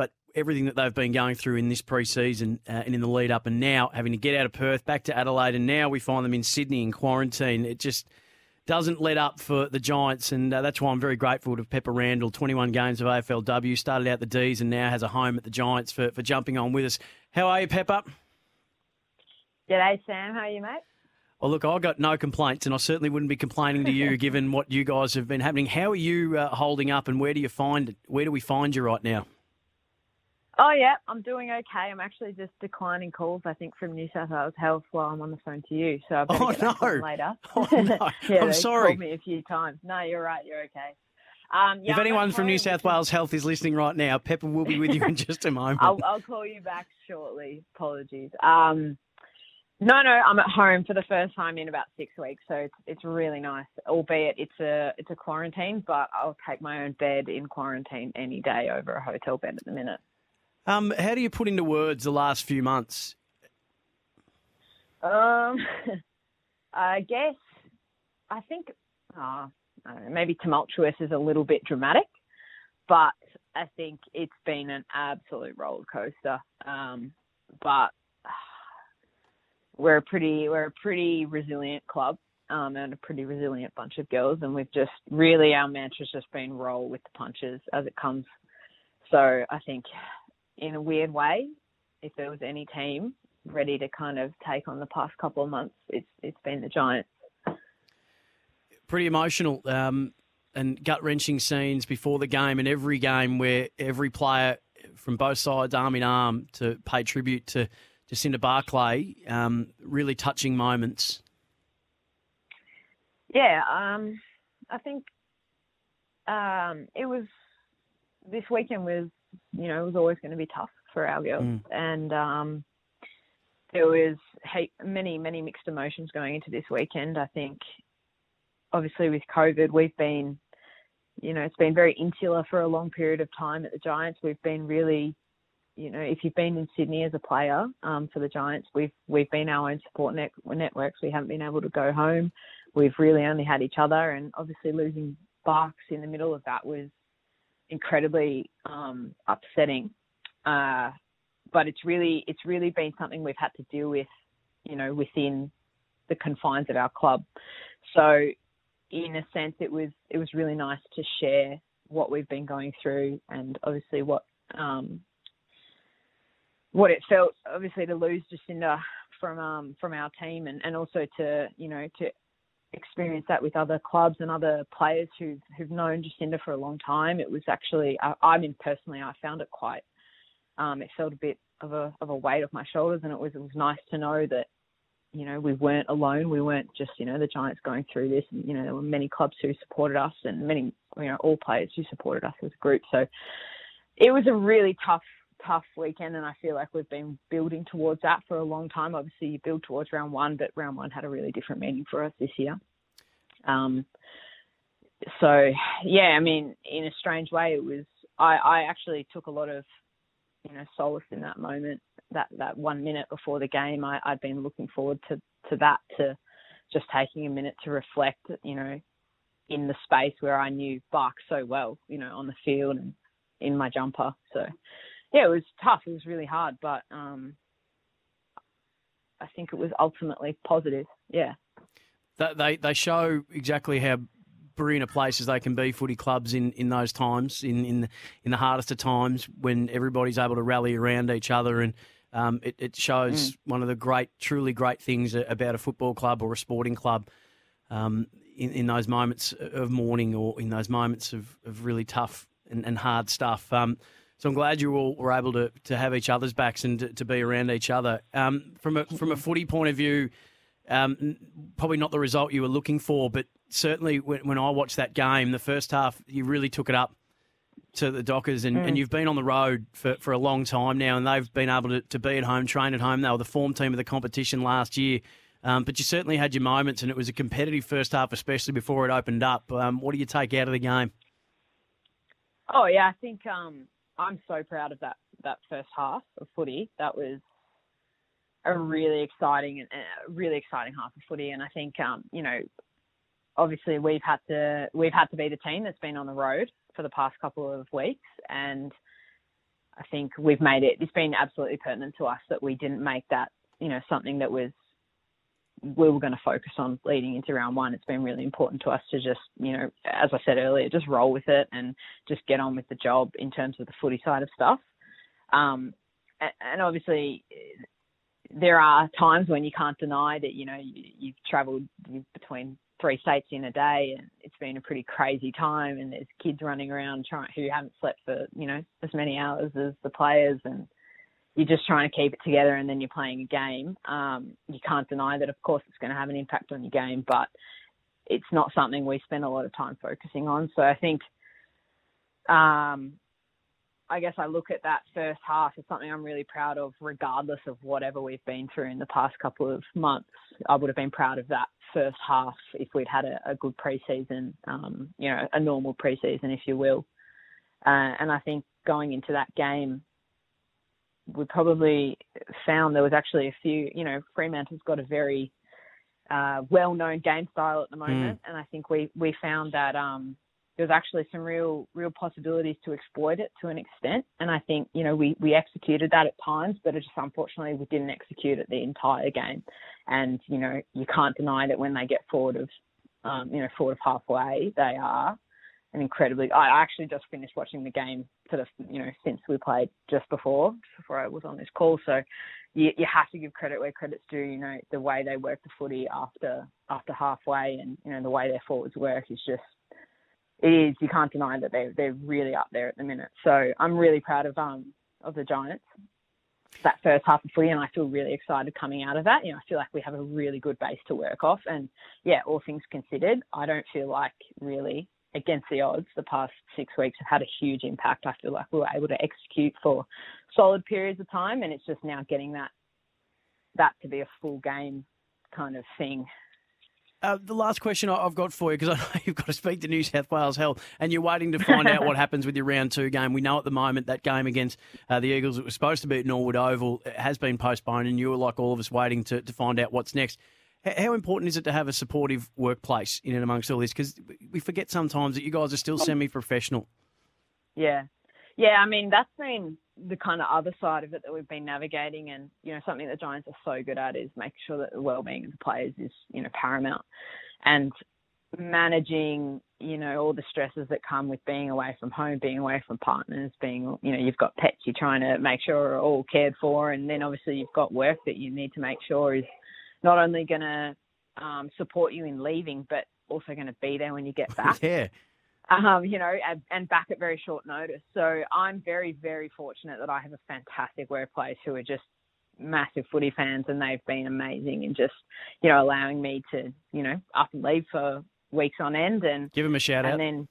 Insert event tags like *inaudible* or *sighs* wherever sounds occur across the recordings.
but everything that they've been going through in this pre-season uh, and in the lead up, and now having to get out of Perth back to Adelaide, and now we find them in Sydney in quarantine. It just doesn't let up for the Giants, and uh, that's why I'm very grateful to Pepa Randall. 21 games of AFLW, started out the D's, and now has a home at the Giants for, for jumping on with us. How are you, Pepa? G'day, Sam. How are you, mate? Well, look, I've got no complaints, and I certainly wouldn't be complaining to you *laughs* given what you guys have been happening. How are you uh, holding up, and where do you find Where do we find you right now? Oh yeah, I'm doing okay. I'm actually just declining calls. I think from New South Wales Health while I'm on the phone to you. So I better oh, get no. later. *laughs* Oh, no. *laughs* yeah, I'm sorry. Called me a few times. No, you're right. You're okay. Um, yeah, if I'm anyone from New South Wales Health is listening right now, Pepa will be with you in just a moment. I'll, I'll call you back shortly. Apologies. Um, no, no, I'm at home for the first time in about six weeks, so it's it's really nice. Albeit it's a it's a quarantine, but I'll take my own bed in quarantine any day over a hotel bed at the minute. Um, how do you put into words the last few months? Um, *laughs* I guess I think don't know, maybe tumultuous is a little bit dramatic, but I think it's been an absolute roller coaster. Um, but *sighs* we're a pretty we're a pretty resilient club. Um, and a pretty resilient bunch of girls, and we've just really our mantra's just been roll with the punches as it comes. So I think, in a weird way, if there was any team ready to kind of take on the past couple of months, it's it's been the Giants. Pretty emotional um, and gut wrenching scenes before the game, and every game where every player from both sides, arm in arm, to pay tribute to Jacinda Barclay. Um, really touching moments. Yeah, um, I think um, it was this weekend was you know it was always going to be tough for our girls, Mm. and um, there was hey, many many mixed emotions going into this weekend. I think obviously with COVID, we've been you know it's been very insular for a long period of time at the Giants. We've been really you know, if you've been in Sydney as a player um, for the Giants, we've we've been our own support net, networks. We haven't been able to go home. We've really only had each other, and obviously losing Barks in the middle of that was incredibly um, upsetting. Uh, but it's really it's really been something we've had to deal with, you know, within the confines of our club. So, in a sense, it was it was really nice to share what we've been going through, and obviously what um, what it felt obviously to lose Jacinda from um, from our team and, and also to you know to experience that with other clubs and other players who've who've known Jacinda for a long time. It was actually I, I mean personally I found it quite um, it felt a bit of a of a weight off my shoulders and it was it was nice to know that you know we weren't alone. We weren't just you know the Giants going through this. And, you know there were many clubs who supported us and many you know all players who supported us as a group. So it was a really tough tough weekend, and I feel like we've been building towards that for a long time. Obviously, you build towards round one, but round one had a really different meaning for us this year. Um, so yeah, I mean, in a strange way, it was. I, I actually took a lot of, you know, solace in that moment. That that one minute before the game, I, I'd been looking forward to to that, to just taking a minute to reflect, you know, in the space where I knew Bark so well, you know, on the field and in my jumper. So yeah, it was tough. It was really hard, but um, I think it was ultimately positive. Yeah. That they they show exactly how brilliant a places they can be footy clubs in, in those times in in in the hardest of times when everybody's able to rally around each other and um, it, it shows one of the great truly great things about a football club or a sporting club um, in, in those moments of mourning or in those moments of, of really tough and, and hard stuff um, so I'm glad you all were able to, to have each other's backs and to, to be around each other um, from a from a footy point of view um, probably not the result you were looking for, but certainly when, when I watched that game, the first half, you really took it up to the Dockers, and, and you've been on the road for, for a long time now, and they've been able to, to be at home, train at home. They were the form team of the competition last year. Um, but you certainly had your moments, and it was a competitive first half, especially before it opened up. Um, what do you take out of the game? Oh yeah, I think um, I'm so proud of that that first half of footy. That was a really exciting and a really exciting half of footy, and I think um, you know, obviously we've had to we've had to be the team that's been on the road for the past couple of weeks, and I think we've made it. It's been absolutely pertinent to us that we didn't make that, you know, something that was we were going to focus on leading into round one. It's been really important to us to just, you know, as I said earlier, just roll with it and just get on with the job in terms of the footy side of stuff. Um, and obviously, there are times when you can't deny that you know you, have travelled between three states in a day, and it's been a pretty crazy time. And there's kids running around trying who haven't slept for you know as many hours as the players, and you're just trying to keep it together. And then you're playing a game. Um, you can't deny that, of course, it's going to have an impact on your game, but it's not something we spend a lot of time focusing on. So I think. Um, I guess I look at that first half as something I'm really proud of, regardless of whatever we've been through in the past couple of months. I would have been proud of that first half if we'd had a, a good preseason, um, you know, a normal preseason, if you will. Uh, and I think going into that game, we probably found there was actually a few, you know, Fremantle's got a very uh, well-known game style at the moment, mm. and I think we we found that um, there's actually some real real possibilities to exploit it to an extent. And I think you know we we executed that at times, but it just unfortunately we didn't execute it the entire game. And you know you can't deny that when they get forward of um, you know forward of halfway, they are an incredibly. I actually just finished watching the game sort of you know since we played just before just before I was on this call. So you, you have to give credit where credit's due. You know the way they work the footy after after halfway, and you know the way their forwards work is just it is you can't deny that they they're really up there at the minute. So I'm really proud of um of the Giants that first half of footy, and I feel really excited coming out of that. You know, I feel like we have a really good base to work off, and yeah, all things considered, I don't feel like really against the odds the past six weeks have had a huge impact. I feel like we were able to execute for solid periods of time, and it's just now getting that that to be a full game kind of thing uh, the last question I've got for you, because I know *laughs* you've got to speak to New South Wales Health, and you're waiting to find out what *laughs* happens with your round two game. We know at the moment that game against uh, the Eagles, it was supposed to be at Norwood Oval, has been postponed, and you were like all of us waiting to, to find out what's next. How important is it to have a supportive workplace in and amongst all this? Because we forget sometimes that you guys are still um, semi professional. Yeah. Yeah, I mean, that's been the kind of other side of it that we've been navigating, and you know something that Giants are so good at is making sure that the well-being of the players is you know paramount, and managing you know all the stresses that come with being away from home, being away from partners, being you know you've got pets you're trying to make sure are all cared for, and then obviously you've got work that you need to make sure is not only going to um, support you in leaving, but also going to be there when you get back. *laughs* yeah um, you know, and, and, back at very short notice. So I'm very, very fortunate that I have a fantastic workplace who are just massive footy fans and they've been amazing and just, you know, allowing me to, you know, up and leave for weeks on end and give them a shout and out. And then,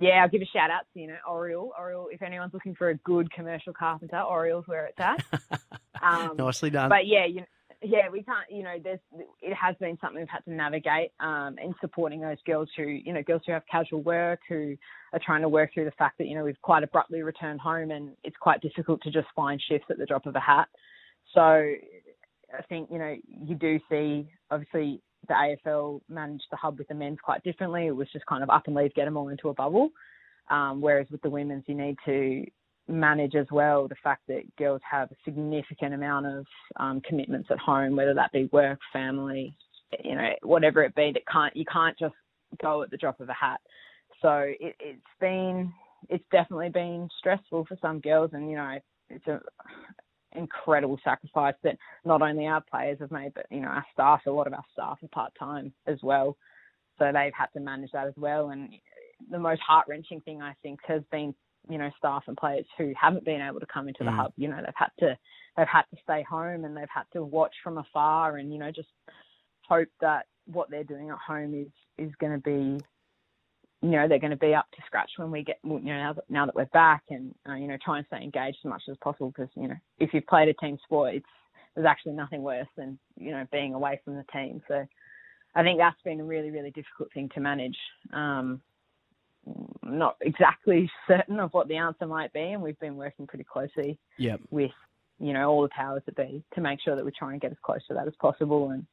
yeah, I'll give a shout out to, you know, Oriole. Oriole, if anyone's looking for a good commercial carpenter, Oriole's where it's at. *laughs* Um, Nicely done. But yeah, you know, yeah, we can't, you know, there's, it has been something we've had to navigate um, in supporting those girls who, you know, girls who have casual work, who are trying to work through the fact that, you know, we've quite abruptly returned home and it's quite difficult to just find shifts at the drop of a hat. So I think, you know, you do see, obviously, the AFL managed the hub with the men's quite differently. It was just kind of up and leave, get them all into a bubble. Um, whereas with the women's, you need to manage as well the fact that girls have a significant amount of um, commitments at home, whether that be work, family, you know, whatever it be. That can't you can't just go at the drop of a hat. So it, it's been it's definitely been stressful for some girls, and you know it's a incredible sacrifice that not only our players have made, but you know our staff. A lot of our staff are part time as well, so they've had to manage that as well. And the most heart wrenching thing I think has been you know staff and players who haven't been able to come into the mm. hub. You know they've had to they've had to stay home and they've had to watch from afar and you know just hope that what they're doing at home is is going to be you know they're going to be up to scratch when we get you know now that, now that we're back and uh, you know try and stay engaged as much as possible because you know if you've played a team sport it's there's actually nothing worse than you know being away from the team so I think that's been a really really difficult thing to manage um, not exactly *laughs* certain of what the answer might be, and we've been working pretty closely yep. with you know all the powers that be to make sure that we try and get as close to that as possible. And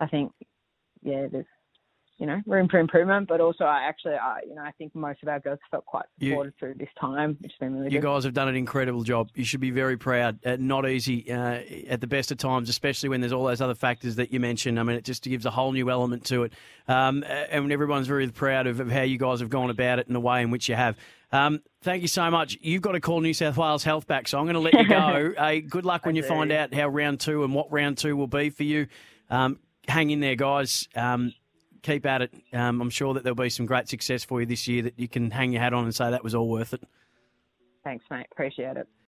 I think, yeah, there's you know, room for improvement. But also, I actually, I, you know, I think most of our girls felt quite supported you, through this time, which has been really you good. You guys have done an incredible job. You should be very proud. Uh, not easy uh, at the best of times, especially when there's all those other factors that you mentioned. I mean, it just gives a whole new element to it. Um, and everyone's very proud of, of, how you guys have gone about it and the way in which you have. Um, thank you so much. You've got to call New South Wales Health back, so I'm going to let you go. hey, *laughs* good luck when you find out how round two and what round two will be for you. Um, hang in there, guys. Um, keep at it. Um, I'm sure that there'll be some great success for you this year that you can hang your hat on and say that was all worth it. Thanks, mate. Appreciate it.